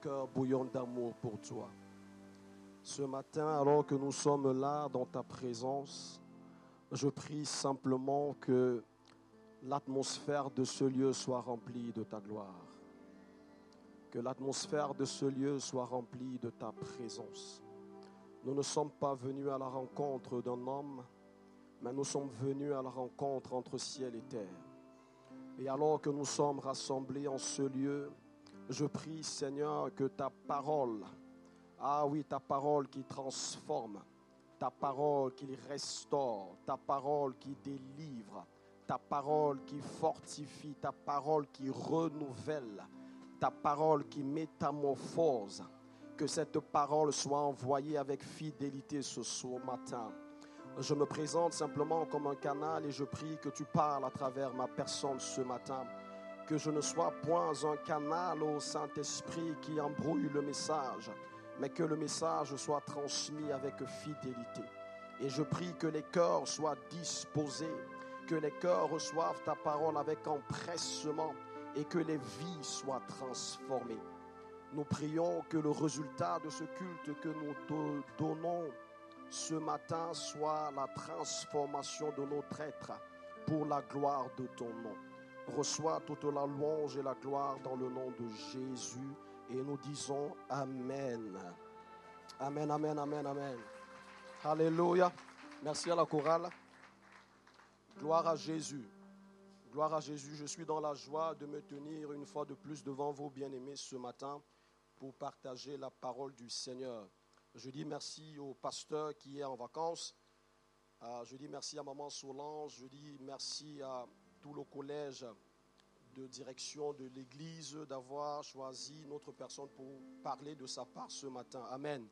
cœurs bouillonnent d'amour pour toi. Ce matin, alors que nous sommes là dans ta présence, je prie simplement que l'atmosphère de ce lieu soit remplie de ta gloire. Que l'atmosphère de ce lieu soit remplie de ta présence. Nous ne sommes pas venus à la rencontre d'un homme, mais nous sommes venus à la rencontre entre ciel et terre. Et alors que nous sommes rassemblés en ce lieu, je prie, Seigneur, que ta parole, ah oui, ta parole qui transforme, ta parole qui restaure, ta parole qui délivre, ta parole qui fortifie, ta parole qui renouvelle, ta parole qui métamorphose, que cette parole soit envoyée avec fidélité ce soir matin. Je me présente simplement comme un canal et je prie que tu parles à travers ma personne ce matin que je ne sois point un canal au Saint-Esprit qui embrouille le message, mais que le message soit transmis avec fidélité. Et je prie que les cœurs soient disposés, que les cœurs reçoivent ta parole avec empressement et que les vies soient transformées. Nous prions que le résultat de ce culte que nous donnons ce matin soit la transformation de notre être pour la gloire de ton nom reçoit toute la louange et la gloire dans le nom de Jésus. Et nous disons Amen. Amen, Amen, Amen, Amen. Alléluia. Merci à la chorale. Gloire à Jésus. Gloire à Jésus. Je suis dans la joie de me tenir une fois de plus devant vous, bien-aimés, ce matin pour partager la parole du Seigneur. Je dis merci au pasteur qui est en vacances. Euh, je dis merci à Maman Solange. Je dis merci à tout le collège de direction de l'Église d'avoir choisi notre personne pour parler de sa part ce matin. Amen.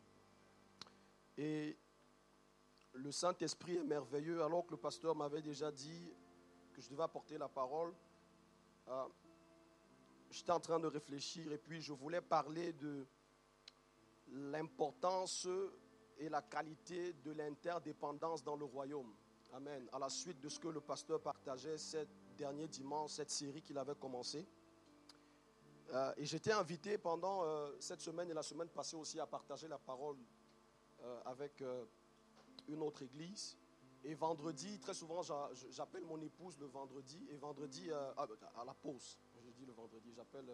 Et le Saint-Esprit est merveilleux. Alors que le pasteur m'avait déjà dit que je devais apporter la parole, euh, j'étais en train de réfléchir et puis je voulais parler de l'importance et la qualité de l'interdépendance dans le royaume. Amen. À la suite de ce que le pasteur partageait cette dernier dimanche, cette série qu'il avait commencée. Euh, et j'étais invité pendant euh, cette semaine et la semaine passée aussi à partager la parole euh, avec une autre église. Et vendredi, très souvent, j'appelle mon épouse le vendredi. Et vendredi, à, la pause, je dis le vendredi, j'appelle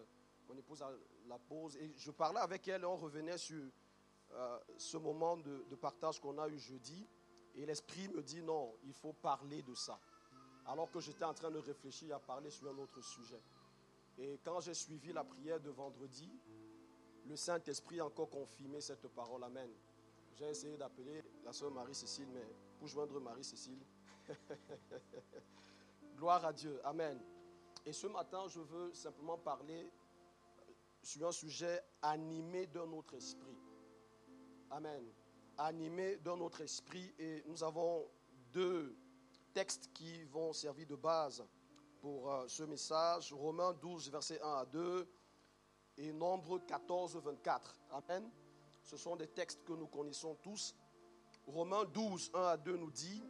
mon épouse à la pause. Et je parlais avec elle et on revenait sur ce moment de partage qu'on a eu jeudi. Et l'Esprit me dit non, il faut parler de ça alors que j'étais en train de réfléchir à parler sur un autre sujet. Et quand j'ai suivi la prière de vendredi, le Saint-Esprit a encore confirmé cette parole. Amen. J'ai essayé d'appeler la sœur Marie-Cécile, mais pour joindre Marie-Cécile, gloire à Dieu. Amen. Et ce matin, je veux simplement parler sur un sujet animé d'un autre esprit. Amen. Animé d'un autre esprit. Et nous avons deux textes qui vont servir de base pour euh, ce message. Romains 12, versets 1 à 2 et Nombre 14, 24. Amen. Ce sont des textes que nous connaissons tous. Romains 12, 1 à 2 nous dit,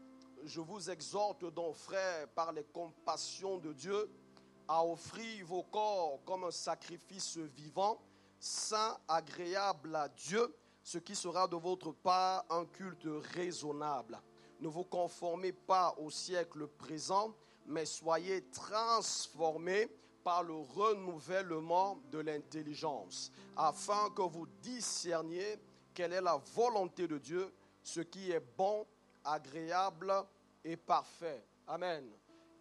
je vous exhorte donc, frères, par les compassions de Dieu, à offrir vos corps comme un sacrifice vivant, saint, agréable à Dieu, ce qui sera de votre part un culte raisonnable. Ne vous conformez pas au siècle présent, mais soyez transformés par le renouvellement de l'intelligence, afin que vous discerniez quelle est la volonté de Dieu, ce qui est bon, agréable et parfait. Amen.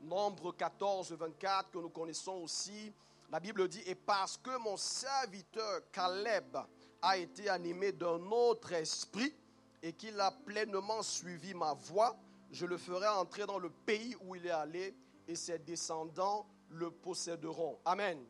Nombre 14, 24 que nous connaissons aussi. La Bible dit, et parce que mon serviteur Caleb a été animé d'un autre esprit et qu'il a pleinement suivi ma voie, je le ferai entrer dans le pays où il est allé et ses descendants le posséderont. Amen.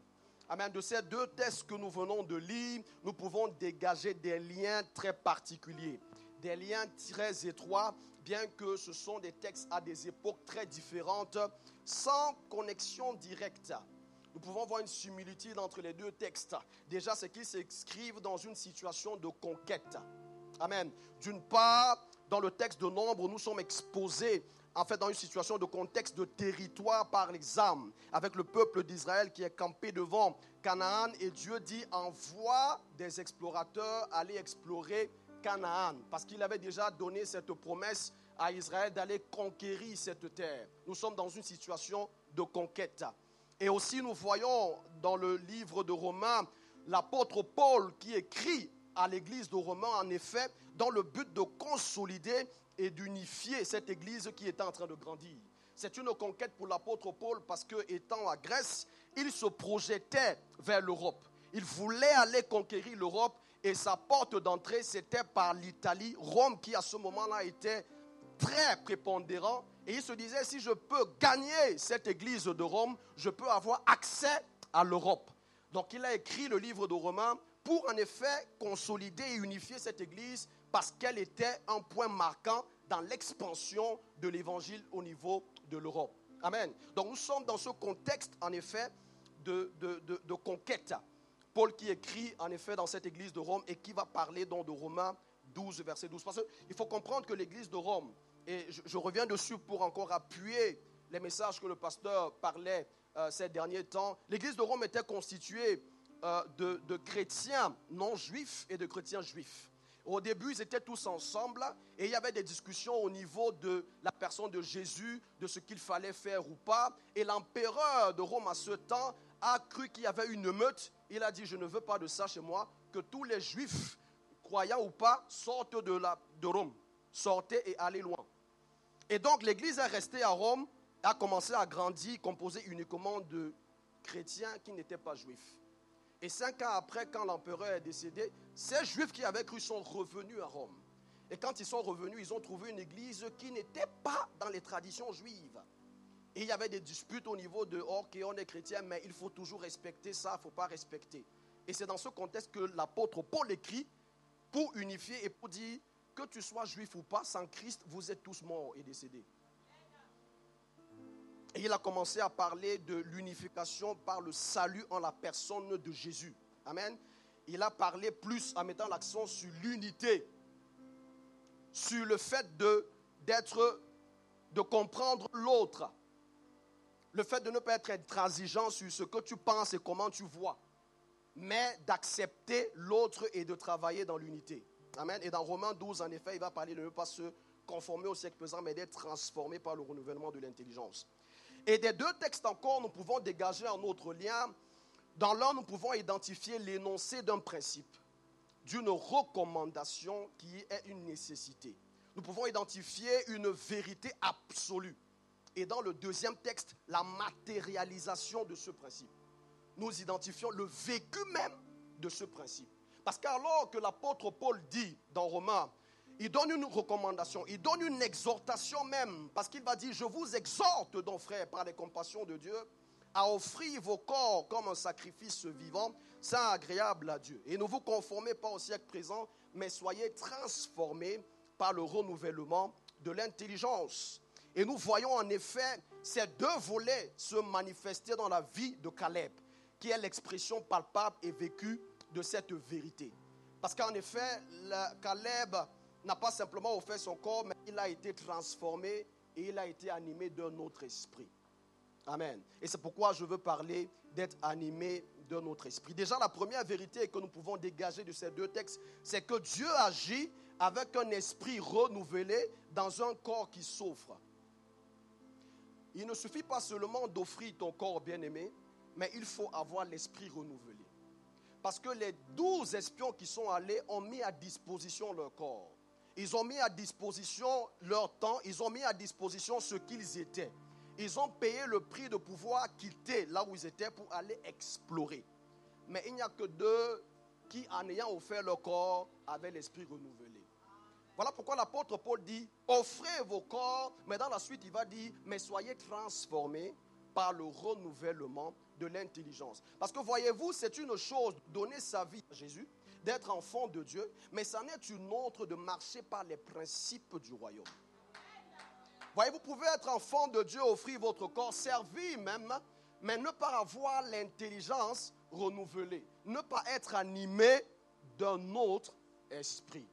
Amen. De ces deux textes que nous venons de lire, nous pouvons dégager des liens très particuliers, des liens très étroits, bien que ce sont des textes à des époques très différentes, sans connexion directe. Nous pouvons voir une similitude entre les deux textes. Déjà, c'est qu'ils s'inscrivent dans une situation de conquête. Amen. D'une part, dans le texte de Nombre, nous sommes exposés en fait dans une situation de contexte de territoire par les âmes, avec le peuple d'Israël qui est campé devant Canaan, et Dieu dit envoie des explorateurs aller explorer Canaan, parce qu'il avait déjà donné cette promesse à Israël d'aller conquérir cette terre. Nous sommes dans une situation de conquête. Et aussi nous voyons dans le livre de Romains l'apôtre Paul qui écrit à l'église de Romains, en effet, dans le but de consolider et d'unifier cette église qui était en train de grandir. C'est une conquête pour l'apôtre Paul parce que, étant à Grèce, il se projetait vers l'Europe. Il voulait aller conquérir l'Europe et sa porte d'entrée, c'était par l'Italie, Rome qui à ce moment-là était très prépondérant. Et il se disait, si je peux gagner cette église de Rome, je peux avoir accès à l'Europe. Donc il a écrit le livre de Romains pour en effet consolider et unifier cette église parce qu'elle était un point marquant dans l'expansion de l'évangile au niveau de l'Europe. Amen. Donc nous sommes dans ce contexte, en effet, de, conquête. Paul qui écrit, en effet, dans cette église de Rome et qui va parler de Romains 12, verset 12. Parce qu'il faut comprendre que l'église de Rome, et je, reviens dessus pour encore appuyer les messages que le pasteur parlait euh, ces derniers temps, l'église de Rome était constituée euh, de, chrétiens non juifs et de chrétiens juifs. Au début, ils étaient tous ensemble et il y avait des discussions au niveau de la personne de Jésus, de ce qu'il fallait faire ou pas. Et l'empereur de Rome à ce temps a cru qu'il y avait une meute. Il a dit, je ne veux pas de ça chez moi, que tous les juifs, croyants ou pas, sortent de, la, de Rome. Sortez et allez loin. Et donc l'église est restée à Rome, a commencé à grandir, composée uniquement de chrétiens qui n'étaient pas juifs. Et cinq ans après, quand l'empereur est décédé, ces juifs qui avaient cru sont revenus à Rome. Et quand ils sont revenus, ils ont trouvé une église qui n'était pas dans les traditions juives. Et il y avait des disputes au niveau de ok, on est chrétien, mais il faut toujours respecter ça, il ne faut pas respecter. Et c'est dans ce contexte que l'apôtre Paul écrit pour unifier et pour dire que tu sois juif ou pas, sans Christ, vous êtes tous morts et décédés. Et il a commencé à parler de l'unification par le salut en la personne de Jésus. Amen. Il a parlé plus en mettant l'accent sur l'unité, sur le fait de d'être, de comprendre l'autre, le fait de ne pas être intransigeant sur ce que tu penses et comment tu vois, mais d'accepter l'autre et de travailler dans l'unité. Amen. Et dans Romains 12, en effet, il va parler de ne pas se conformer au siècle présent, mais d'être transformé par le renouvellement de l'intelligence. Et des deux textes encore, nous pouvons dégager un autre lien. Dans l'un, nous pouvons identifier l'énoncé d'un principe, d'une recommandation qui est une nécessité. Nous pouvons identifier une vérité absolue. Et dans le deuxième texte, la matérialisation de ce principe. Nous identifions le vécu même de ce principe. Parce qu'alors que l'apôtre Paul dit dans Romains il donne une recommandation, il donne une exhortation même, parce qu'il va dire, je vous exhorte donc frère, par les compassions de Dieu, à offrir vos corps comme un sacrifice vivant, saint agréable à Dieu. Et ne vous conformez pas au siècle présent, mais soyez transformés par le renouvellement de l'intelligence. Et nous voyons en effet ces deux volets se manifester dans la vie de Caleb, qui est l'expression palpable et vécue de cette vérité. Parce qu'en effet, Caleb n'a pas simplement offert son corps, mais il a été transformé et il a été animé d'un autre esprit. Amen. Et c'est pourquoi je veux parler d'être animé d'un autre esprit. Déjà, la première vérité que nous pouvons dégager de ces deux textes, c'est que Dieu agit avec un esprit renouvelé dans un corps qui souffre. Il ne suffit pas seulement d'offrir ton corps bien-aimé, mais il faut avoir l'esprit renouvelé. Parce que les douze espions qui sont allés ont mis à disposition leur corps. Ils ont mis à disposition leur temps, ils ont mis à disposition ce qu'ils étaient. Ils ont payé le prix de pouvoir quitter là où ils étaient pour aller explorer. Mais il n'y a que deux qui, en ayant offert leur corps, avaient l'esprit renouvelé. Voilà pourquoi l'apôtre Paul dit, offrez vos corps, mais dans la suite il va dire, mais soyez transformés par le renouvellement de l'intelligence. Parce que voyez-vous, c'est une chose, donner sa vie à Jésus, d'être enfant de Dieu, mais ça n'est une autre de marcher par les principes du royaume. Voyez, vous pouvez être enfant de Dieu, offrir votre corps, servir même, mais ne pas avoir l'intelligence renouvelée, ne pas être animé d'un autre esprit.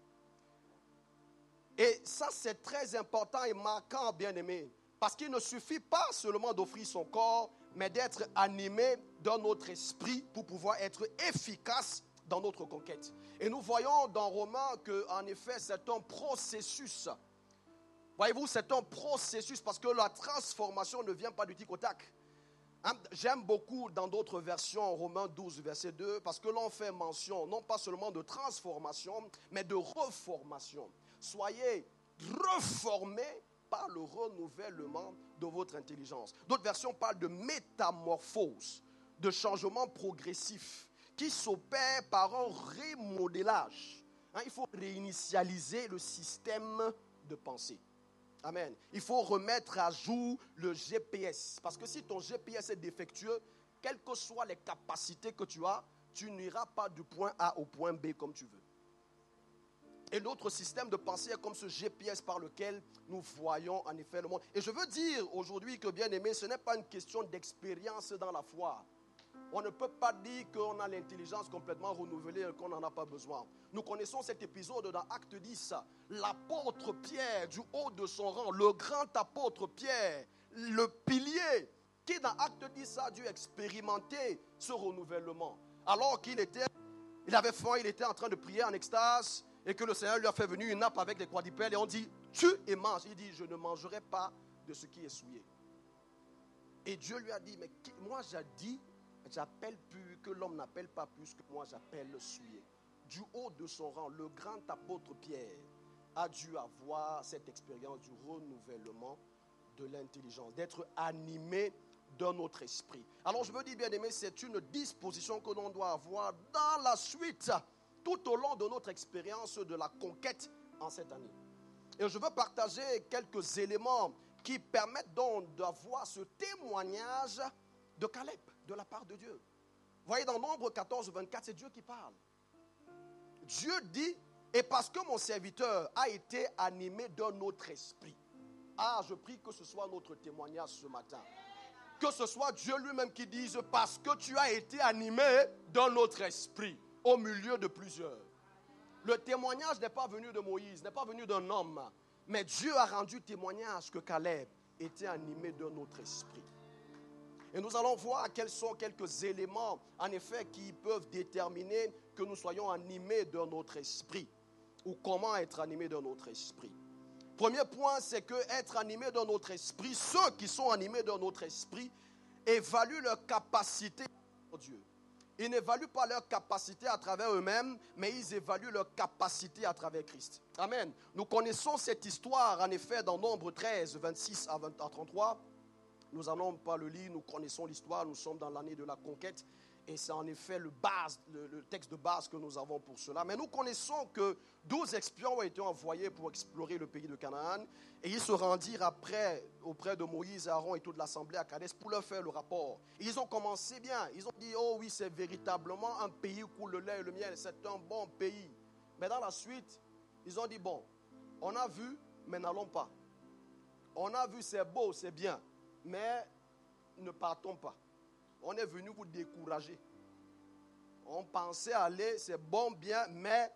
Et ça, c'est très important et marquant, bien aimé, parce qu'il ne suffit pas seulement d'offrir son corps, mais d'être animé d'un autre esprit pour pouvoir être efficace dans notre conquête. Et nous voyons dans Romains qu'en effet, c'est un processus. Voyez-vous, c'est un processus parce que la transformation ne vient pas du tic au tac. Hein, j'aime beaucoup dans d'autres versions, Romains 12, verset 2, parce que l'on fait mention non pas seulement de transformation, mais de reformation. Soyez reformés par le renouvellement de votre intelligence. D'autres versions parlent de métamorphose, de changement progressif qui s'opère par un remodélage. Hein, il faut réinitialiser le système de pensée. Amen. Il faut remettre à jour le GPS. Parce que si ton GPS est défectueux, quelles que soient les capacités que tu as, tu n'iras pas du point A au point B comme tu veux. Et notre système de pensée est comme ce GPS par lequel nous voyons en effet le monde. Et je veux dire aujourd'hui que, bien aimé, ce n'est pas une question d'expérience dans la foi. On ne peut pas dire qu'on a l'intelligence complètement renouvelée et qu'on n'en a pas besoin. Nous connaissons cet épisode dans Acte 10. L'apôtre Pierre, du haut de son rang, le grand apôtre Pierre, le pilier, qui dans Acte 10 a dû expérimenter ce renouvellement. Alors qu'il était, il avait faim, il était en train de prier en extase, et que le Seigneur lui a fait venir une nappe avec des quadripèdes, et on dit, tu et mange. Il dit, je ne mangerai pas de ce qui est souillé. Et Dieu lui a dit, mais moi j'ai dit, j'appelle plus, que l'homme n'appelle pas plus que moi j'appelle souillé. Du haut de son rang, le grand apôtre Pierre a dû avoir cette expérience du renouvellement de l'intelligence, d'être animé d'un autre esprit. Alors je veux dire, bien aimé, c'est une disposition que l'on doit avoir dans la suite tout au long de notre expérience de la conquête en cette année. Et je veux partager quelques éléments qui permettent donc d'avoir ce témoignage de Caleb, de la part de Dieu. Voyez, dans Nombre 14, 24, c'est Dieu qui parle. Dieu dit, et parce que mon serviteur a été animé d'un autre esprit. Ah, je prie que ce soit notre témoignage ce matin. Que ce soit Dieu lui-même qui dise, parce que tu as été animé d'un autre esprit au milieu de plusieurs. Le témoignage n'est pas venu de Moïse, n'est pas venu d'un homme, mais Dieu a rendu témoignage que Caleb était animé d'un autre esprit. Et nous allons voir quels sont quelques éléments, en effet, qui peuvent déterminer que nous soyons animés d'un autre esprit, ou comment être animés d'un autre esprit. Premier point, c'est que être animé d'un autre esprit, ceux qui sont animés d'un autre esprit, évaluent leur capacité à Dieu. Ils n'évaluent pas leur capacité à travers eux-mêmes, mais ils évaluent leur capacité à travers Christ. Amen. Nous connaissons cette histoire, en effet, dans Nombre 13, 26 à, 33. Nous n'allons pas le lire, nous connaissons l'histoire, nous sommes dans l'année de la conquête. Et c'est en effet le, texte de base que nous avons pour cela. Mais nous connaissons que 12 espions ont été envoyés pour explorer le pays de Canaan. Et ils se rendirent après auprès de Moïse, Aaron et toute l'assemblée à Cadès pour leur faire le rapport. ils ont commencé bien. Ils ont dit, oh oui, c'est véritablement un pays où coule le lait et le miel. C'est un bon pays. Mais dans la suite, ils ont dit, bon, on a vu, mais n'allons pas. On a vu, c'est beau, c'est bien. Mais ne partons pas. On est venu vous décourager. On pensait aller, c'est bon, bien, mais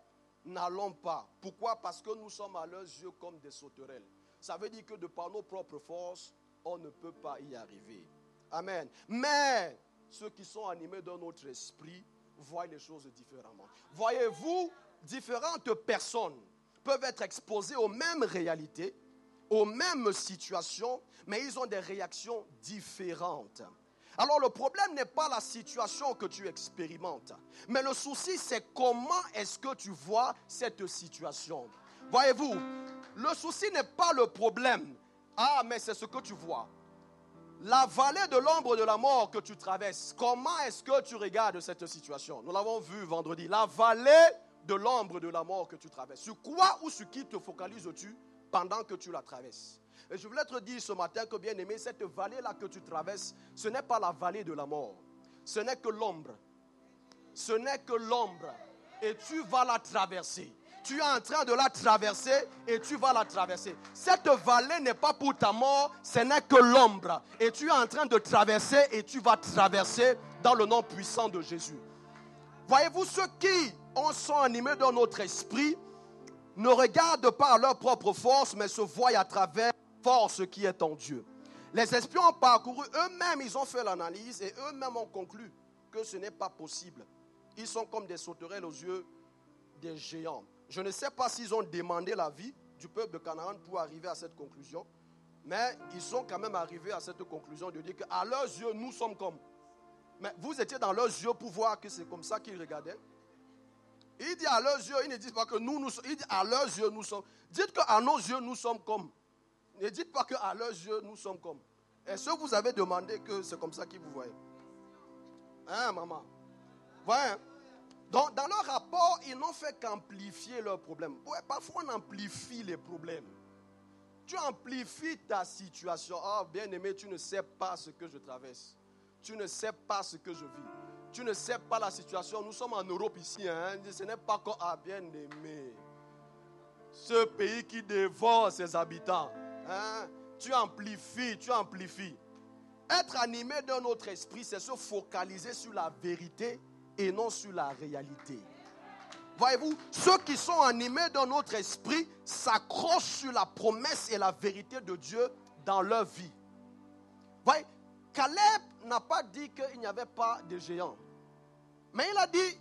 n'allons pas. Pourquoi? Parce que nous sommes à leurs yeux comme des sauterelles. Ça veut dire que de par nos propres forces, on ne peut pas y arriver. Amen. Mais ceux qui sont animés dans notre esprit voient les choses différemment. Voyez-vous, différentes personnes peuvent être exposées aux mêmes réalités, aux mêmes situations, mais ils ont des réactions différentes. Alors le problème n'est pas la situation que tu expérimentes, mais le souci c'est comment est-ce que tu vois cette situation. Voyez-vous, le souci n'est pas le problème. Ah, mais c'est ce que tu vois. La vallée de l'ombre de la mort que tu traverses, comment est-ce que tu regardes cette situation? Nous l'avons vu vendredi. La vallée de l'ombre de la mort que tu traverses. Sur quoi ou sur qui te focalises-tu pendant que tu la traverses Et je voulais te dire ce matin que, bien aimé, cette vallée-là que tu traverses, ce n'est pas la vallée de la mort. Ce n'est que l'ombre. Ce n'est que l'ombre. Et tu vas la traverser. Tu es en train de la traverser et tu vas la traverser. Cette vallée n'est pas pour ta mort, ce n'est que l'ombre. Et tu es en train de traverser et tu vas traverser dans le nom puissant de Jésus. Voyez-vous, ceux qui ont sont animés dans notre esprit ne regardent pas leur propre force, mais se voient à travers la force qui est en Dieu. Les espions ont parcouru eux-mêmes, ils ont fait l'analyse et eux-mêmes ont conclu que ce n'est pas possible. Ils sont comme des sauterelles aux yeux des géants. Je ne sais pas s'ils ont demandé l'avis du peuple de Canaan pour arriver à cette conclusion, mais ils sont quand même arrivés à cette conclusion de dire qu'à leurs yeux, nous sommes comme. Mais vous étiez dans leurs yeux pour voir que c'est comme ça qu'ils regardaient. Il dit à leurs yeux, ils ne disent pas que nous, nous sommes. Il dit à leurs yeux, nous sommes. Dites qu'à nos yeux, nous sommes comme. Ne dites pas qu'à leurs yeux, nous sommes comme. Est-ce que vous avez demandé que c'est comme ça qu'ils vous voient Hein, maman? Voyez Donc, dans leur rapport, ils n'ont fait qu'amplifier leurs problèmes. Ouais, parfois, on amplifie les problèmes. Tu amplifies ta situation. Oh, bien-aimé, tu ne sais pas ce que je traverse. Tu ne sais pas ce que je vis. Tu ne sais pas la situation. Nous sommes en Europe ici. Hein. Ce n'est pas comme ah, bien-aimé. Ce pays qui dévore ses habitants. Hein. Tu amplifies, tu amplifies. Être animé d'un autre esprit, c'est se focaliser sur la vérité et non sur la réalité. Voyez-vous, ceux qui sont animés d'un autre esprit s'accrochent sur la promesse et la vérité de Dieu dans leur vie. Voyez, Caleb n'a pas dit qu'il n'y avait pas de géants. Mais il a dit,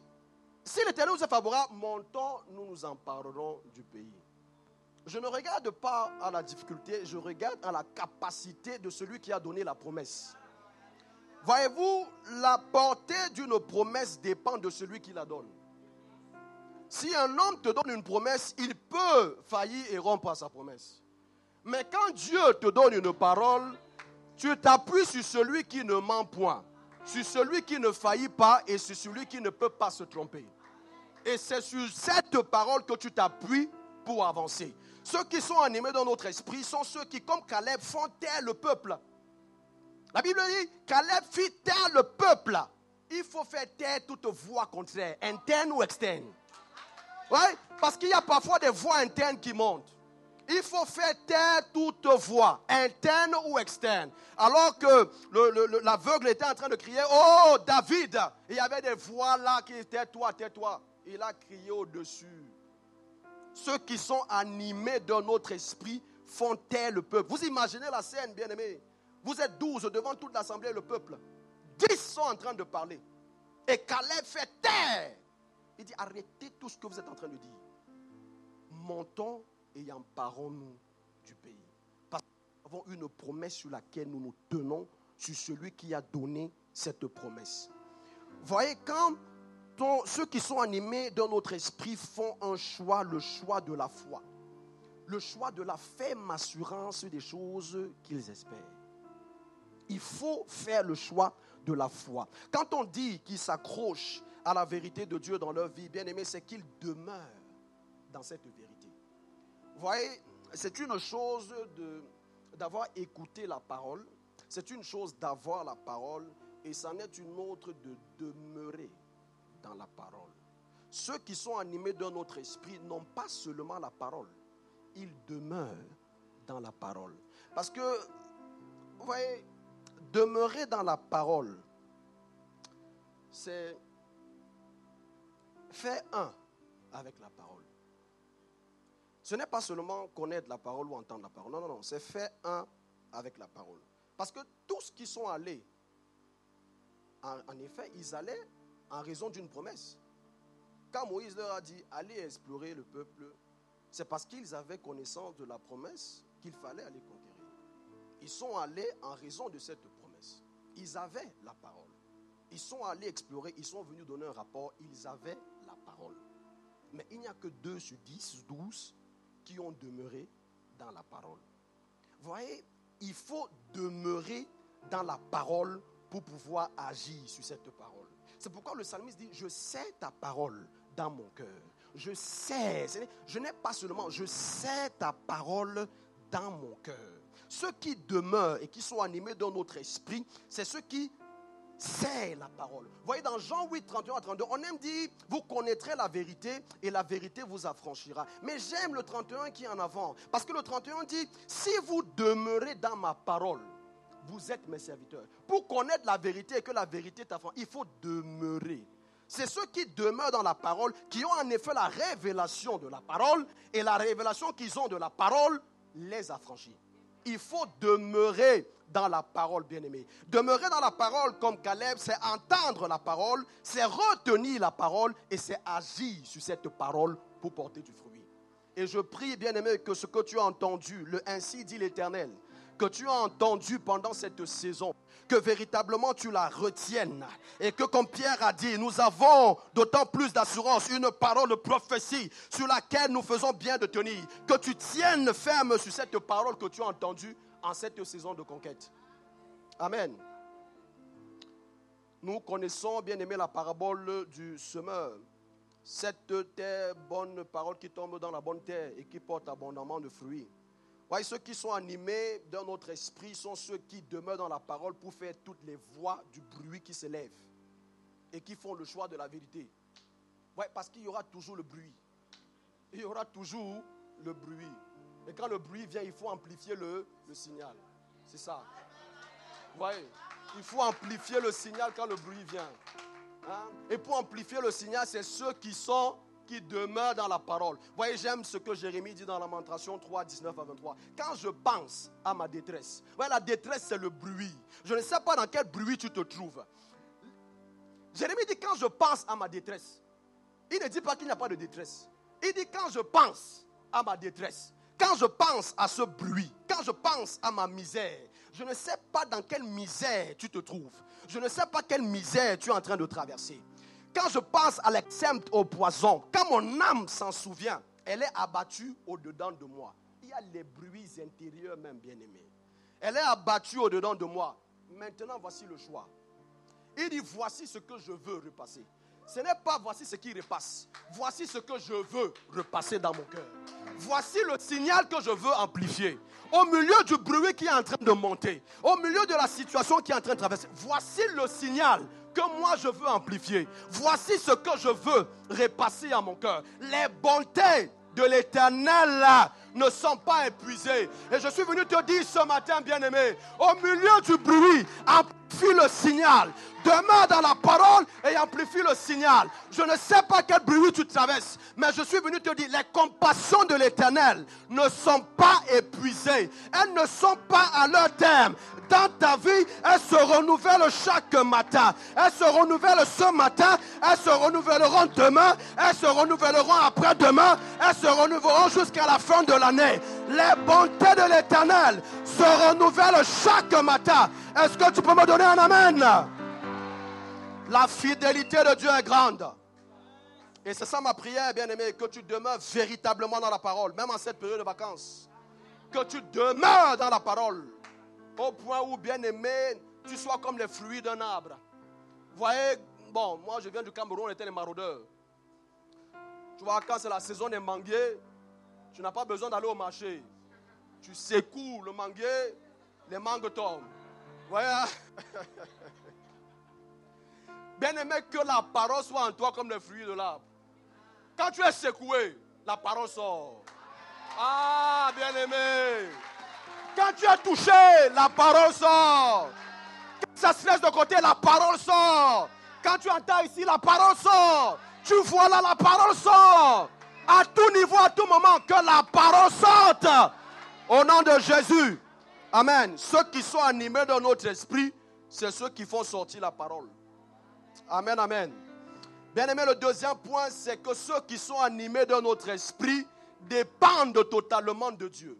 si l'Éternel nous est favorable, montons, nous nous emparerons du pays. Je ne regarde pas à la difficulté, je regarde à la capacité de celui qui a donné la promesse. Voyez-vous, la portée d'une promesse dépend de celui qui la donne. Si un homme te donne une promesse, il peut faillir et rompre sa promesse. Mais quand Dieu te donne une parole, tu t'appuies sur celui qui ne ment point, sur celui qui ne faillit pas et sur celui qui ne peut pas se tromper. Et c'est sur cette parole que tu t'appuies pour avancer. Ceux qui sont animés dans notre esprit sont ceux qui, comme Caleb, font taire le peuple. La Bible dit, Caleb fit taire le peuple. Il faut faire taire toute voix contraire, interne ou externe. Oui, parce qu'il y a parfois des voix internes qui montent. Il faut faire taire toute voix, interne ou externe. Alors que l'aveugle était en train de crier, oh David, il y avait des voix là qui étaient, toi, tais-toi. Il a crié au-dessus. Ceux qui sont animés d'un autre esprit font taire le peuple. Vous imaginez la scène, bien aimé. Vous êtes douze devant toute l'assemblée, le peuple. Dix sont en train de parler. Et Caleb fait taire. Il dit, arrêtez tout ce que vous êtes en train de dire. Montons et emparons-nous du pays. Parce que nous avons une promesse sur laquelle nous nous tenons, sur celui qui a donné cette promesse. Voyez, quand ceux qui sont animés dans notre esprit font un choix, le choix de la foi, le choix de la ferme assurance des choses qu'ils espèrent. Il faut faire le choix de la foi. Quand on dit qu'ils s'accrochent à la vérité de Dieu dans leur vie, bien aimé, c'est qu'ils demeurent dans cette vérité. Voyez, c'est une chose d'avoir écouté la parole, c'est une chose d'avoir la parole, et c'en est une autre de demeurer dans la parole. Ceux qui sont animés d'un autre esprit n'ont pas seulement la parole, ils demeurent dans la parole. Parce que, vous voyez, demeurer dans la parole, c'est faire un avec la parole. Ce n'est pas seulement connaître la parole ou entendre la parole. Non, non, non. C'est faire un avec la parole. Parce que tous qui sont allés, en, en effet, ils allaient en raison d'une promesse. Quand Moïse leur a dit, allez explorer le peuple, c'est parce qu'ils avaient connaissance de la promesse qu'il fallait aller conquérir. Ils sont allés en raison de cette promesse. Ils avaient la parole. Ils sont allés explorer, ils sont venus donner un rapport, ils avaient la parole. Mais il n'y a que 2 sur 10, 12 qui ont demeuré dans la parole. Voyez, il faut demeurer dans la parole pour pouvoir agir sur cette parole. C'est pourquoi le psalmiste dit, je sais ta parole dans mon cœur. Je sais, je n'ai pas seulement, je sais ta parole dans mon cœur. Ceux qui demeurent et qui sont animés dans notre esprit, c'est ceux qui c'est la parole. Vous voyez, dans Jean 8, 31 à 32, on aime dire, vous connaîtrez la vérité et la vérité vous affranchira. Mais j'aime le 31 qui est en avant. Parce que le 31 dit, si vous demeurez dans ma parole, vous êtes mes serviteurs. Pour connaître la vérité et que la vérité t'affranchira, il faut demeurer. C'est ceux qui demeurent dans la parole, qui ont en effet la révélation de la parole, et la révélation qu'ils ont de la parole les affranchit. Il faut demeurer dans la parole, bien-aimé. Demeurer dans la parole comme Caleb, c'est entendre la parole, c'est retenir la parole et c'est agir sur cette parole pour porter du fruit. Et je prie, bien-aimé, que ce que tu as entendu, le ainsi dit l'Éternel, que tu as entendu pendant cette saison, que véritablement tu la retiennes. Et que comme Pierre a dit, nous avons d'autant plus d'assurance, une parole de prophétie sur laquelle nous faisons bien de tenir. Que tu tiennes ferme sur cette parole que tu as entendue en cette saison de conquête. Amen. Nous connaissons bien aimé la parabole du semeur. Cette terre, bonne parole qui tombe dans la bonne terre et qui porte abondamment de fruits. Voyez, ceux qui sont animés dans notre esprit sont ceux qui demeurent dans la parole pour faire toutes les voix du bruit qui s'élèvent et qui font le choix de la vérité. Ouais, parce qu'il y aura toujours le bruit. Il y aura toujours le bruit. Et quand le bruit vient, il faut amplifier le, signal. C'est ça. Vous voyez Il faut amplifier le signal quand le bruit vient. Hein? Et pour amplifier le signal, c'est ceux qui sont qui demeurent dans la parole. Voyez, j'aime ce que Jérémie dit dans Lamentation 3, 19 à 23. Quand je pense à ma détresse, voyez, la détresse, c'est le bruit. Je ne sais pas dans quel bruit tu te trouves. Jérémie dit quand je pense à ma détresse. Il ne dit pas qu'il n'y a pas de détresse. Il dit quand je pense à ma détresse. Quand je pense à ce bruit, quand je pense à ma misère, je ne sais pas dans quelle misère tu te trouves. Je ne sais pas quelle misère tu es en train de traverser. Quand je pense à l'exemple au poison, quand mon âme s'en souvient, elle est abattue au-dedans de moi. Il y a les bruits intérieurs même, bien-aimés. Elle est abattue au-dedans de moi. Maintenant, voici le choix. Il dit, voici ce que je veux repasser. Ce n'est pas voici ce qui repasse. Voici ce que je veux repasser dans mon cœur. Voici le signal que je veux amplifier. Au milieu du bruit qui est en train de monter, au milieu de la situation qui est en train de traverser, voici le signal que moi je veux amplifier. Voici ce que je veux repasser à mon cœur. Les bontés de l'éternel ne sont pas épuisées. Et je suis venu te dire ce matin, bien-aimé, au milieu du bruit, amplifie le signal. Demeure dans la parole et amplifie le signal. Je ne sais pas quel bruit tu traverses, mais je suis venu te dire, les compassions de l'éternel ne sont pas épuisées. Elles ne sont pas à leur terme dans ta vie, elles se renouvellent chaque matin. Elles se renouvellent ce matin, elles se renouvelleront demain, elles se renouvelleront après-demain, elles se renouvelleront jusqu'à la fin de l'année. Les bontés de l'Éternel se renouvellent chaque matin. Est-ce que tu peux me donner un amen? La fidélité de Dieu est grande. Et c'est ça ma prière, bien-aimé, que tu demeures véritablement dans la parole, même en cette période de vacances. Que tu demeures dans la parole. Au point où, bien aimé, tu sois comme les fruits d'un arbre. Vous voyez, bon, moi je viens du Cameroun, on était les maraudeurs. Tu vois, quand c'est la saison des manguiers, tu n'as pas besoin d'aller au marché. Tu secoues le manguier, les mangues tombent. Vous voyez hein? Bien aimé, que la parole soit en toi comme les fruits de l'arbre. Quand tu es secoué, la parole sort. Ah, bien aimé. Quand tu es touché, la parole sort. Quand ça se laisse de côté, la parole sort. Quand tu entends ici, la parole sort. Tu vois là, la parole sort. À tout niveau, à tout moment, que la parole sorte. Au nom de Jésus. Amen. Ceux qui sont animés dans notre esprit, c'est ceux qui font sortir la parole. Amen, amen. Bien aimé, le deuxième point, c'est que ceux qui sont animés dans notre esprit dépendent totalement de Dieu.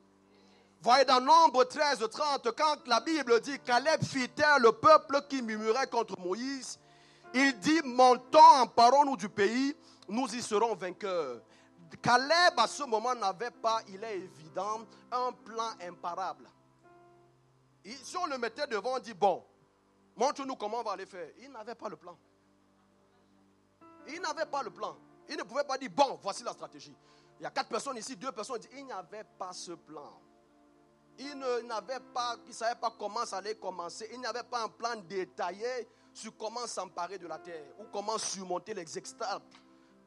Voyez dans Nombre 13, 30, quand la Bible dit Caleb fit taire le peuple qui murmurait contre Moïse, il dit Montons, emparons-nous du pays, nous y serons vainqueurs. Caleb, à ce moment, n'avait pas, il est évident, un plan imparable. si on le mettait devant, on dit, bon, montre-nous comment on va aller faire. Il n'avait pas le plan. Il n'avait pas le plan. Il ne pouvait pas dire, bon, voici la stratégie. Il y a quatre personnes ici, deux personnes. Il n'y avait pas ce plan. Il n'avait pas, il ne savait pas comment ça allait commencer. Il n'avait pas un plan détaillé sur comment s'emparer de la terre ou comment surmonter les obstacles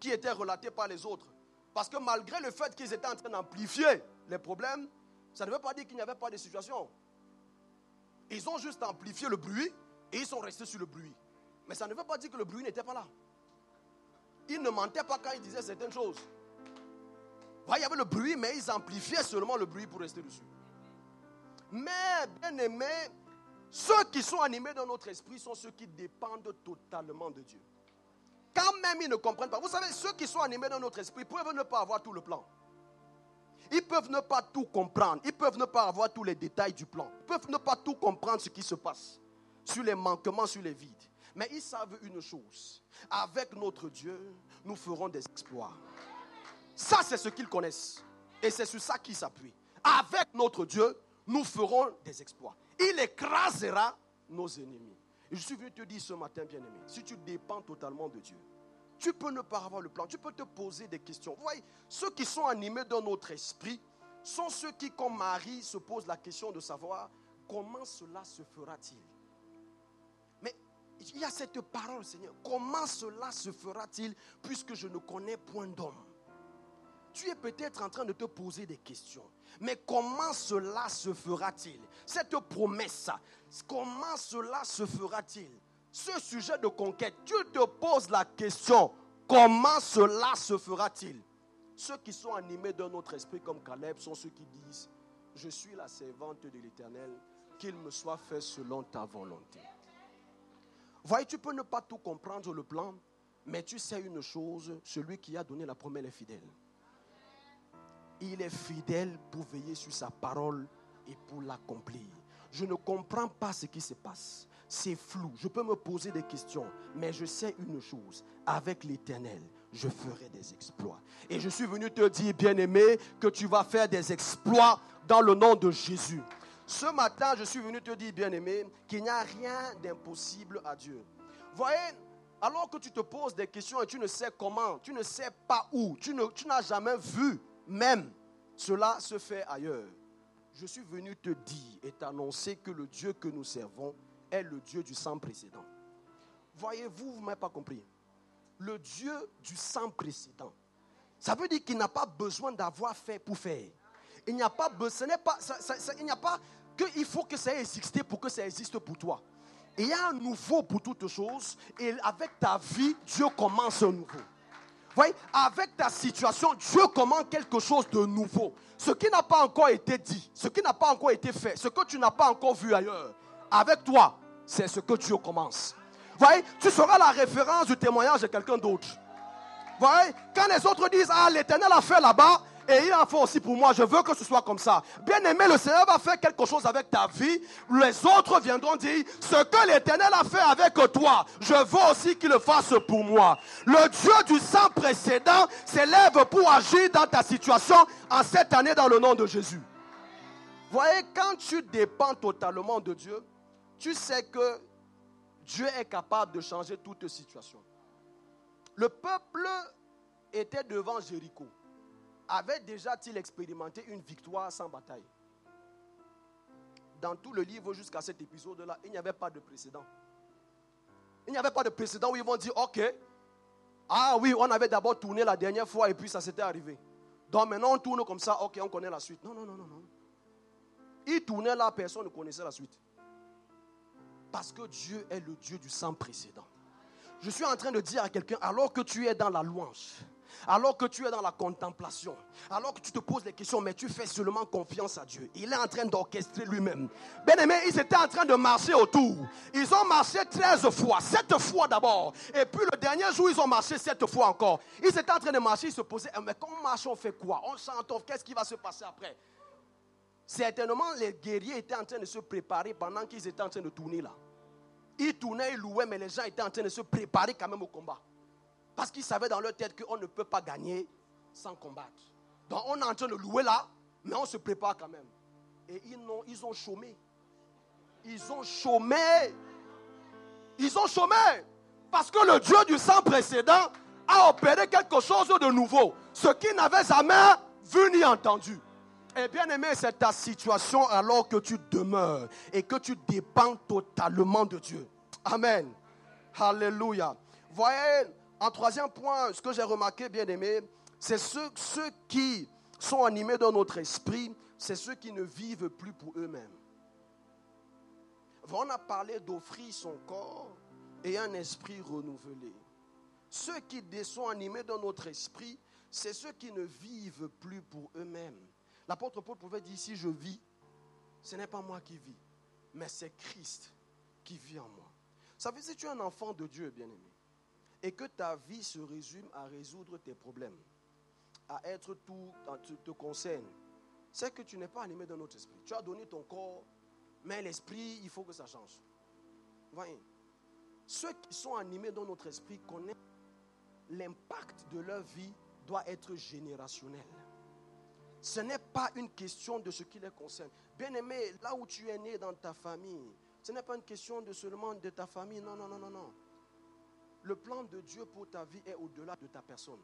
qui étaient relatés par les autres. Parce que malgré le fait qu'ils étaient en train d'amplifier les problèmes, ça ne veut pas dire qu'il n'y avait pas de situation. Ils ont juste amplifié le bruit et ils sont restés sur le bruit. Mais ça ne veut pas dire que le bruit n'était pas là. Ils ne mentaient pas quand ils disaient certaines choses. il y avait le bruit, mais ils amplifiaient seulement le bruit pour rester dessus. Mais, bien aimés, ceux qui sont animés dans notre esprit sont ceux qui dépendent totalement de Dieu. Quand même ils ne comprennent pas. Vous savez, ceux qui sont animés dans notre esprit peuvent ne pas avoir tout le plan. Ils peuvent ne pas tout comprendre. Ils peuvent ne pas avoir tous les détails du plan. Ils peuvent ne pas tout comprendre ce qui se passe. Sur les manquements, sur les vides. Mais ils savent une chose. Avec notre Dieu, nous ferons des exploits. Ça, c'est ce qu'ils connaissent. Et c'est sur ça qu'ils s'appuient. Avec notre Dieu, nous ferons des exploits. Il écrasera nos ennemis. Et je suis venu te dire ce matin, bien-aimé, si tu dépends totalement de Dieu, tu peux ne pas avoir le plan, tu peux te poser des questions. Vous voyez, ceux qui sont animés dans notre esprit sont ceux qui, comme Marie, se posent la question de savoir comment cela se fera-t-il. Mais il y a cette parole, Seigneur, comment cela se fera-t-il puisque je ne connais point d'homme? Tu es peut-être en train de te poser des questions. Mais comment cela se fera-t-il? Cette promesse, comment cela se fera-t-il? Ce sujet de conquête, tu te poses la question, comment cela se fera-t-il? Ceux qui sont animés d'un autre esprit comme Caleb sont ceux qui disent, je suis la servante de l'Éternel, qu'il me soit fait selon ta volonté. Voyez, tu peux ne pas tout comprendre le plan, mais tu sais une chose, celui qui a donné la promesse est fidèle il est fidèle pour veiller sur sa parole et pour l'accomplir. Je ne comprends pas ce qui se passe. C'est flou. Je peux me poser des questions. Mais je sais une chose. Avec l'éternel, je ferai des exploits. Et je suis venu te dire, bien-aimé, que tu vas faire des exploits dans le nom de Jésus. Ce matin, je suis venu te dire, bien-aimé, qu'il n'y a rien d'impossible à Dieu. Voyez, alors que tu te poses des questions et tu ne sais comment, tu ne sais pas où, tu n'as jamais vu même cela se fait ailleurs. Je suis venu te dire et t'annoncer que le Dieu que nous servons est le Dieu du sans précédent. Voyez-vous, vous ne m'avez pas compris. Le Dieu du sans précédent. Ça veut dire qu'il n'a pas besoin d'avoir fait pour faire. Il n'y a pas n'est pas, il n'y a pas qu'il faut que ça existe pour que ça existe pour toi. Il y a un nouveau pour toutes choses et avec ta vie, Dieu commence un nouveau. Voyez, avec ta situation, Dieu commande quelque chose de nouveau. Ce qui n'a pas encore été dit, ce qui n'a pas encore été fait, ce que tu n'as pas encore vu ailleurs, avec toi, c'est ce que Dieu commence. Voyez, tu seras la référence du témoignage de quelqu'un d'autre. Voyez, quand les autres disent, ah, l'éternel a fait là-bas, et il en fait aussi pour moi. Je veux que ce soit comme ça. Bien aimé, le Seigneur va faire quelque chose avec ta vie. Les autres viendront dire, ce que l'Éternel a fait avec toi, je veux aussi qu'il le fasse pour moi. Le Dieu du sang précédent s'élève pour agir dans ta situation en cette année dans le nom de Jésus. Voyez, quand tu dépends totalement de Dieu, tu sais que Dieu est capable de changer toute situation. Le peuple était devant Jéricho avait déjà-t-il expérimenté une victoire sans bataille? Dans tout le livre jusqu'à cet épisode-là, il n'y avait pas de précédent. Il n'y avait pas de précédent où ils vont dire, ok, ah oui, on avait d'abord tourné la dernière fois et puis ça s'était arrivé. Donc maintenant on tourne comme ça, ok, on connaît la suite. Non, non, non, non, non. Il tournait là, personne ne connaissait la suite. Parce que Dieu est le Dieu du sans précédent. Je suis en train de dire à quelqu'un, alors que tu es dans la louange, alors que tu es dans la contemplation, alors que tu te poses des questions, mais tu fais seulement confiance à Dieu. Il est en train d'orchestrer lui-même. Bien aimé, ils étaient en train de marcher autour. Ils ont marché 13 fois, 7 fois d'abord. Et puis le dernier jour, ils ont marché 7 fois encore. Ils étaient en train de marcher, ils se posaient, eh, mais quand on marche, on fait quoi? On chante, qu'est-ce qui va se passer après? Certainement, les guerriers étaient en train de se préparer pendant qu'ils étaient en train de tourner là. Ils tournaient, ils louaient, mais les gens étaient en train de se préparer quand même au combat. Parce qu'ils savaient dans leur tête qu'on ne peut pas gagner sans combattre. Donc on est en train de louer là, mais on se prépare quand même. Et ils ont, ils ont chômé. Ils ont chômé. Ils ont chômé. Parce que le Dieu du sang précédent a opéré quelque chose de nouveau. Ce qu'ils n'avaient jamais vu ni entendu. Et bien aimé, c'est ta situation alors que tu demeures et que tu dépends totalement de Dieu. Amen. Alléluia. Voyez, en troisième point, ce que j'ai remarqué, bien aimé, c'est ceux, qui sont animés dans notre esprit, c'est ceux qui ne vivent plus pour eux-mêmes. On a parlé d'offrir son corps et un esprit renouvelé. Ceux qui sont animés dans notre esprit, c'est ceux qui ne vivent plus pour eux-mêmes. L'apôtre Paul pouvait dire, si je vis, ce n'est pas moi qui vis, mais c'est Christ qui vit en moi. Ça veut dire si tu es un enfant de Dieu, bien-aimé, et que ta vie se résume à résoudre tes problèmes, à être tout, te, te concerne, c'est que tu n'es pas animé dans notre esprit. Tu as donné ton corps, mais l'esprit, il faut que ça change. Voyez, ceux qui sont animés dans notre esprit connaissent l'impact de leur vie doit être générationnel. Ce n'est pas une question de ce qui les concerne. Bien aimé, là où tu es né dans ta famille, ce n'est pas une question de seulement de ta famille. Non, non, non, non, non. Le plan de Dieu pour ta vie est au-delà de ta personne.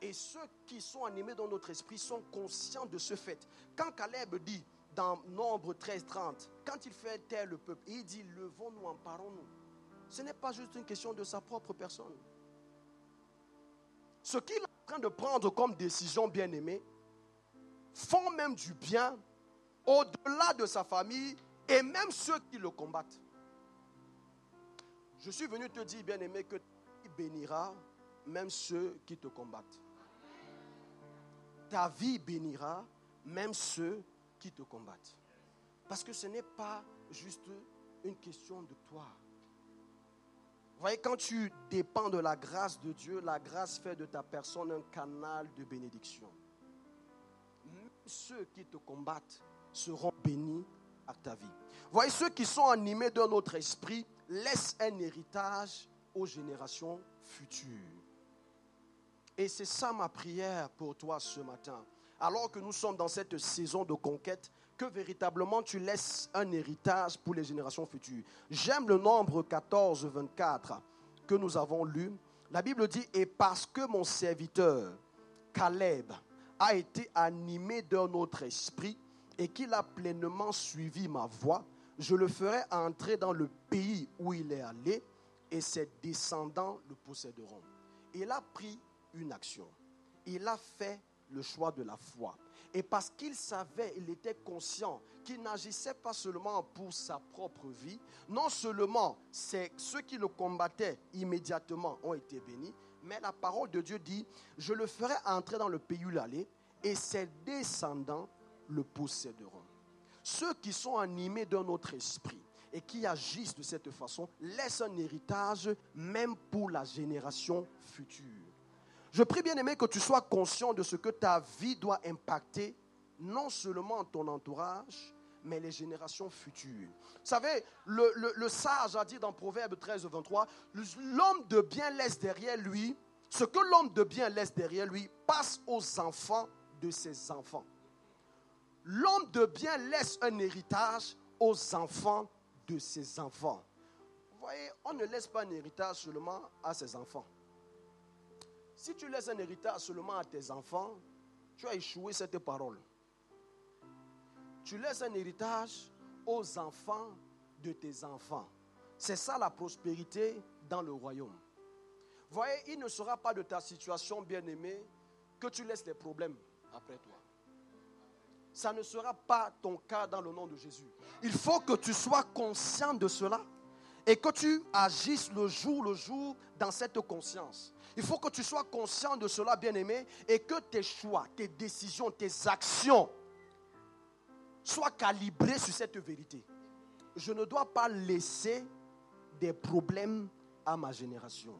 Et ceux qui sont animés dans notre esprit sont conscients de ce fait. Quand Caleb dit dans Nombre 13, 30, quand il fait taire le peuple, il dit Levons-nous, emparons-nous. Ce n'est pas juste une question de sa propre personne. Ce qu'il est en train de prendre comme décision, bien aimé, font même du bien au-delà de sa famille et même ceux qui le combattent. Je suis venu te dire, bien aimé, que tu béniras même ceux qui te combattent ta vie bénira même ceux qui te combattent. Parce que ce n'est pas juste une question de toi. Vous voyez, quand tu dépends de la grâce de Dieu, la grâce fait de ta personne un canal de bénédiction. Même ceux qui te combattent seront bénis à ta vie. Vous voyez, ceux qui sont animés de notre esprit laissent un héritage aux générations futures. Et c'est ça ma prière pour toi ce matin. Alors que nous sommes dans cette saison de conquête, que véritablement tu laisses un héritage pour les générations futures. J'aime le nombre 14, 24 que nous avons lu. La Bible dit, et parce que mon serviteur, Caleb, a été animé d'un autre esprit et qu'il a pleinement suivi ma voie, je le ferai entrer dans le pays où il est allé et ses descendants le posséderont. Il a pris une action. Il a fait le choix de la foi. Et parce qu'il savait, il était conscient qu'il n'agissait pas seulement pour sa propre vie, non seulement ceux qui le combattaient immédiatement ont été bénis, mais la parole de Dieu dit, je le ferai entrer dans le pays où il allait, et ses descendants le posséderont. Ceux qui sont animés d'un autre esprit et qui agissent de cette façon laissent un héritage même pour la génération future. Je prie bien aimé que tu sois conscient de ce que ta vie doit impacter, non seulement ton entourage, mais les générations futures. Vous savez, le, sage a dit dans Proverbe 13, 23, l'homme de bien laisse derrière lui, ce que l'homme de bien laisse derrière lui passe aux enfants de ses enfants. L'homme de bien laisse un héritage aux enfants de ses enfants. Vous voyez, on ne laisse pas un héritage seulement à ses enfants. Si tu laisses un héritage seulement à tes enfants, tu as échoué cette parole. Tu laisses un héritage aux enfants de tes enfants. C'est ça la prospérité dans le royaume. Voyez, il ne sera pas de ta situation, bien-aimée, que tu laisses les problèmes après toi. Ça ne sera pas ton cas dans le nom de Jésus. Il faut que tu sois conscient de cela et que tu agisses le jour le jour dans cette conscience. Il faut que tu sois conscient de cela, bien-aimé, et que tes choix, tes décisions, tes actions soient calibrées sur cette vérité. Je ne dois pas laisser des problèmes à ma génération,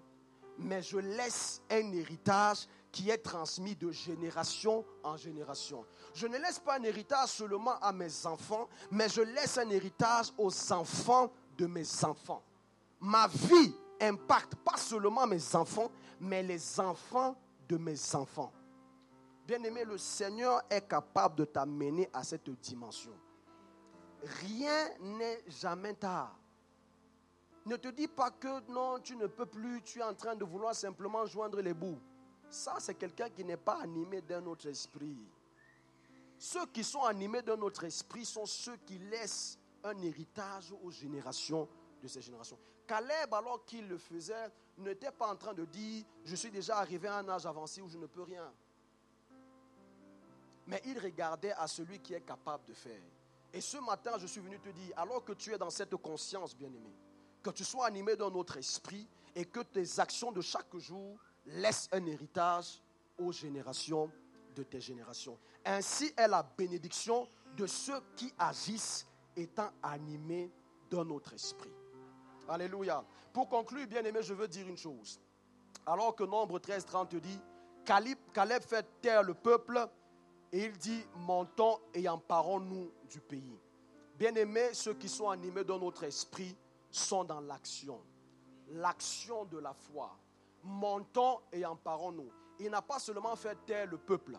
mais je laisse un héritage qui est transmis de génération en génération. Je ne laisse pas un héritage seulement à mes enfants, mais je laisse un héritage aux enfants de mes enfants. Ma vie impacte pas seulement mes enfants, mais les enfants de mes enfants. Bien-aimé, le Seigneur est capable de t'amener à cette dimension. Rien n'est jamais tard. Ne te dis pas que non, tu ne peux plus, tu es en train de vouloir simplement joindre les bouts. Ça, c'est quelqu'un qui n'est pas animé d'un autre esprit. Ceux qui sont animés d'un autre esprit sont ceux qui laissent un héritage aux générations de ces générations. Caleb, alors qu'il le faisait, n'était pas en train de dire, je suis déjà arrivé à un âge avancé où je ne peux rien. Mais il regardait à celui qui est capable de faire. Et ce matin, je suis venu te dire, alors que tu es dans cette conscience, bien-aimé, que tu sois animé d'un autre esprit et que tes actions de chaque jour laissent un héritage aux générations de tes générations. Ainsi est la bénédiction de ceux qui agissent étant animés d'un autre esprit. Alléluia. Pour conclure, bien aimé, je veux dire une chose. Alors que Nombre 13, 30 dit, Caleb, fait taire le peuple et il dit, montons et emparons-nous du pays. Bien aimé, ceux qui sont animés d'un autre esprit sont dans l'action. L'action de la foi. Montons et emparons-nous. Il n'a pas seulement fait taire le peuple.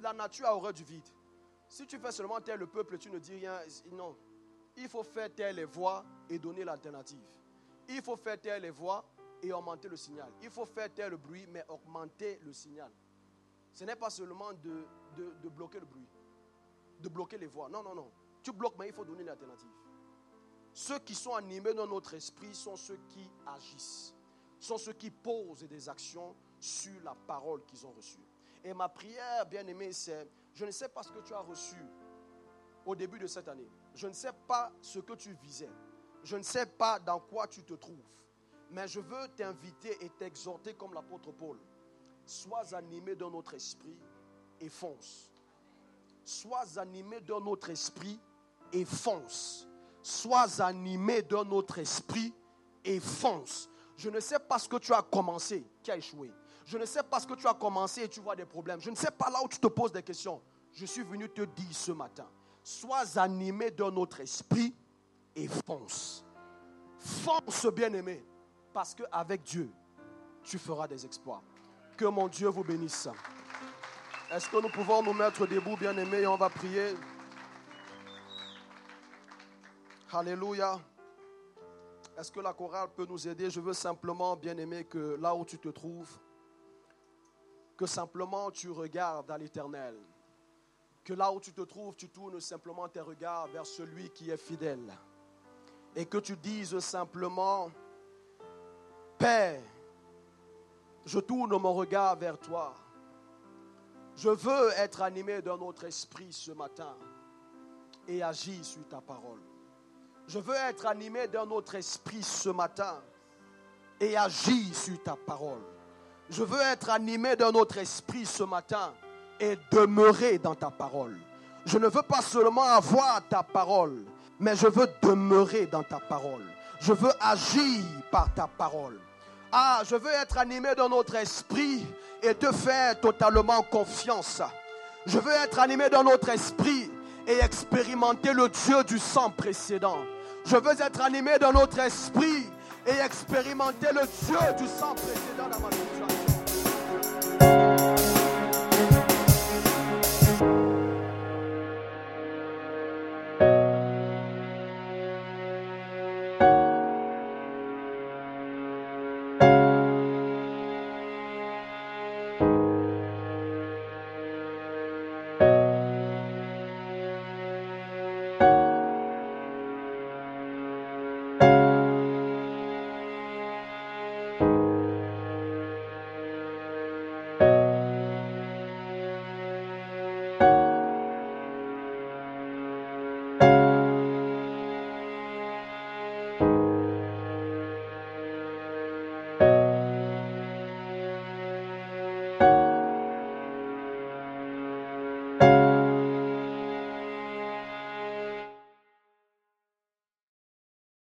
La, nature a horreur du vide. Si tu fais seulement taire le peuple, tu ne dis rien. Non. Il faut faire taire les voix et donner l'alternative. Il faut faire taire les voix et augmenter le signal. Il faut faire taire le bruit, mais augmenter le signal. Ce n'est pas seulement de, de, bloquer le bruit, de bloquer les voix. Non, non, non. Tu bloques, mais il faut donner l'alternative. Ceux qui sont animés dans notre esprit sont ceux qui agissent, sont ceux qui posent des actions sur la parole qu'ils ont reçue. Et ma prière, bien aimée, c'est, je ne sais pas ce que tu as reçu au début de cette année. Je ne sais pas ce que tu visais. Je ne sais pas dans quoi tu te trouves. Mais je veux t'inviter et t'exhorter comme l'apôtre Paul. Sois animé d'un autre esprit et fonce. Sois animé d'un autre esprit et fonce. Sois animé d'un autre esprit et fonce. Je ne sais pas ce que tu as commencé qui a échoué. Je ne sais pas ce que tu as commencé et tu vois des problèmes. Je ne sais pas là où tu te poses des questions. Je suis venu te dire ce matin, sois animé d'un autre esprit et fonce. Fonce, bien-aimé, parce qu'avec Dieu, tu feras des exploits. Que mon Dieu vous bénisse. Est-ce que nous pouvons nous mettre debout, bien-aimés, et on va prier? Alléluia. Est-ce que la chorale peut nous aider? Je veux simplement, bien-aimé, que là où tu te trouves, que simplement tu regardes à l'éternel. Que là où tu te trouves, tu tournes simplement tes regards vers celui qui est fidèle. Et que tu dises simplement, Père, je tourne mon regard vers toi. Je veux être animé d'un autre esprit ce matin et agir sur ta parole. Je veux être animé d'un autre esprit ce matin et agir sur ta parole. Je veux être animé d'un autre esprit ce matin et demeurer dans ta parole. Je ne veux pas seulement avoir ta parole, mais je veux demeurer dans ta parole. Je veux agir par ta parole. Ah, je veux être animé d'un autre esprit et te faire totalement confiance. Je veux être animé d'un autre esprit et expérimenter le Dieu du sang précédent. Je veux être animé d'un autre esprit et expérimenter le Dieu du sang précédent dans ma situation.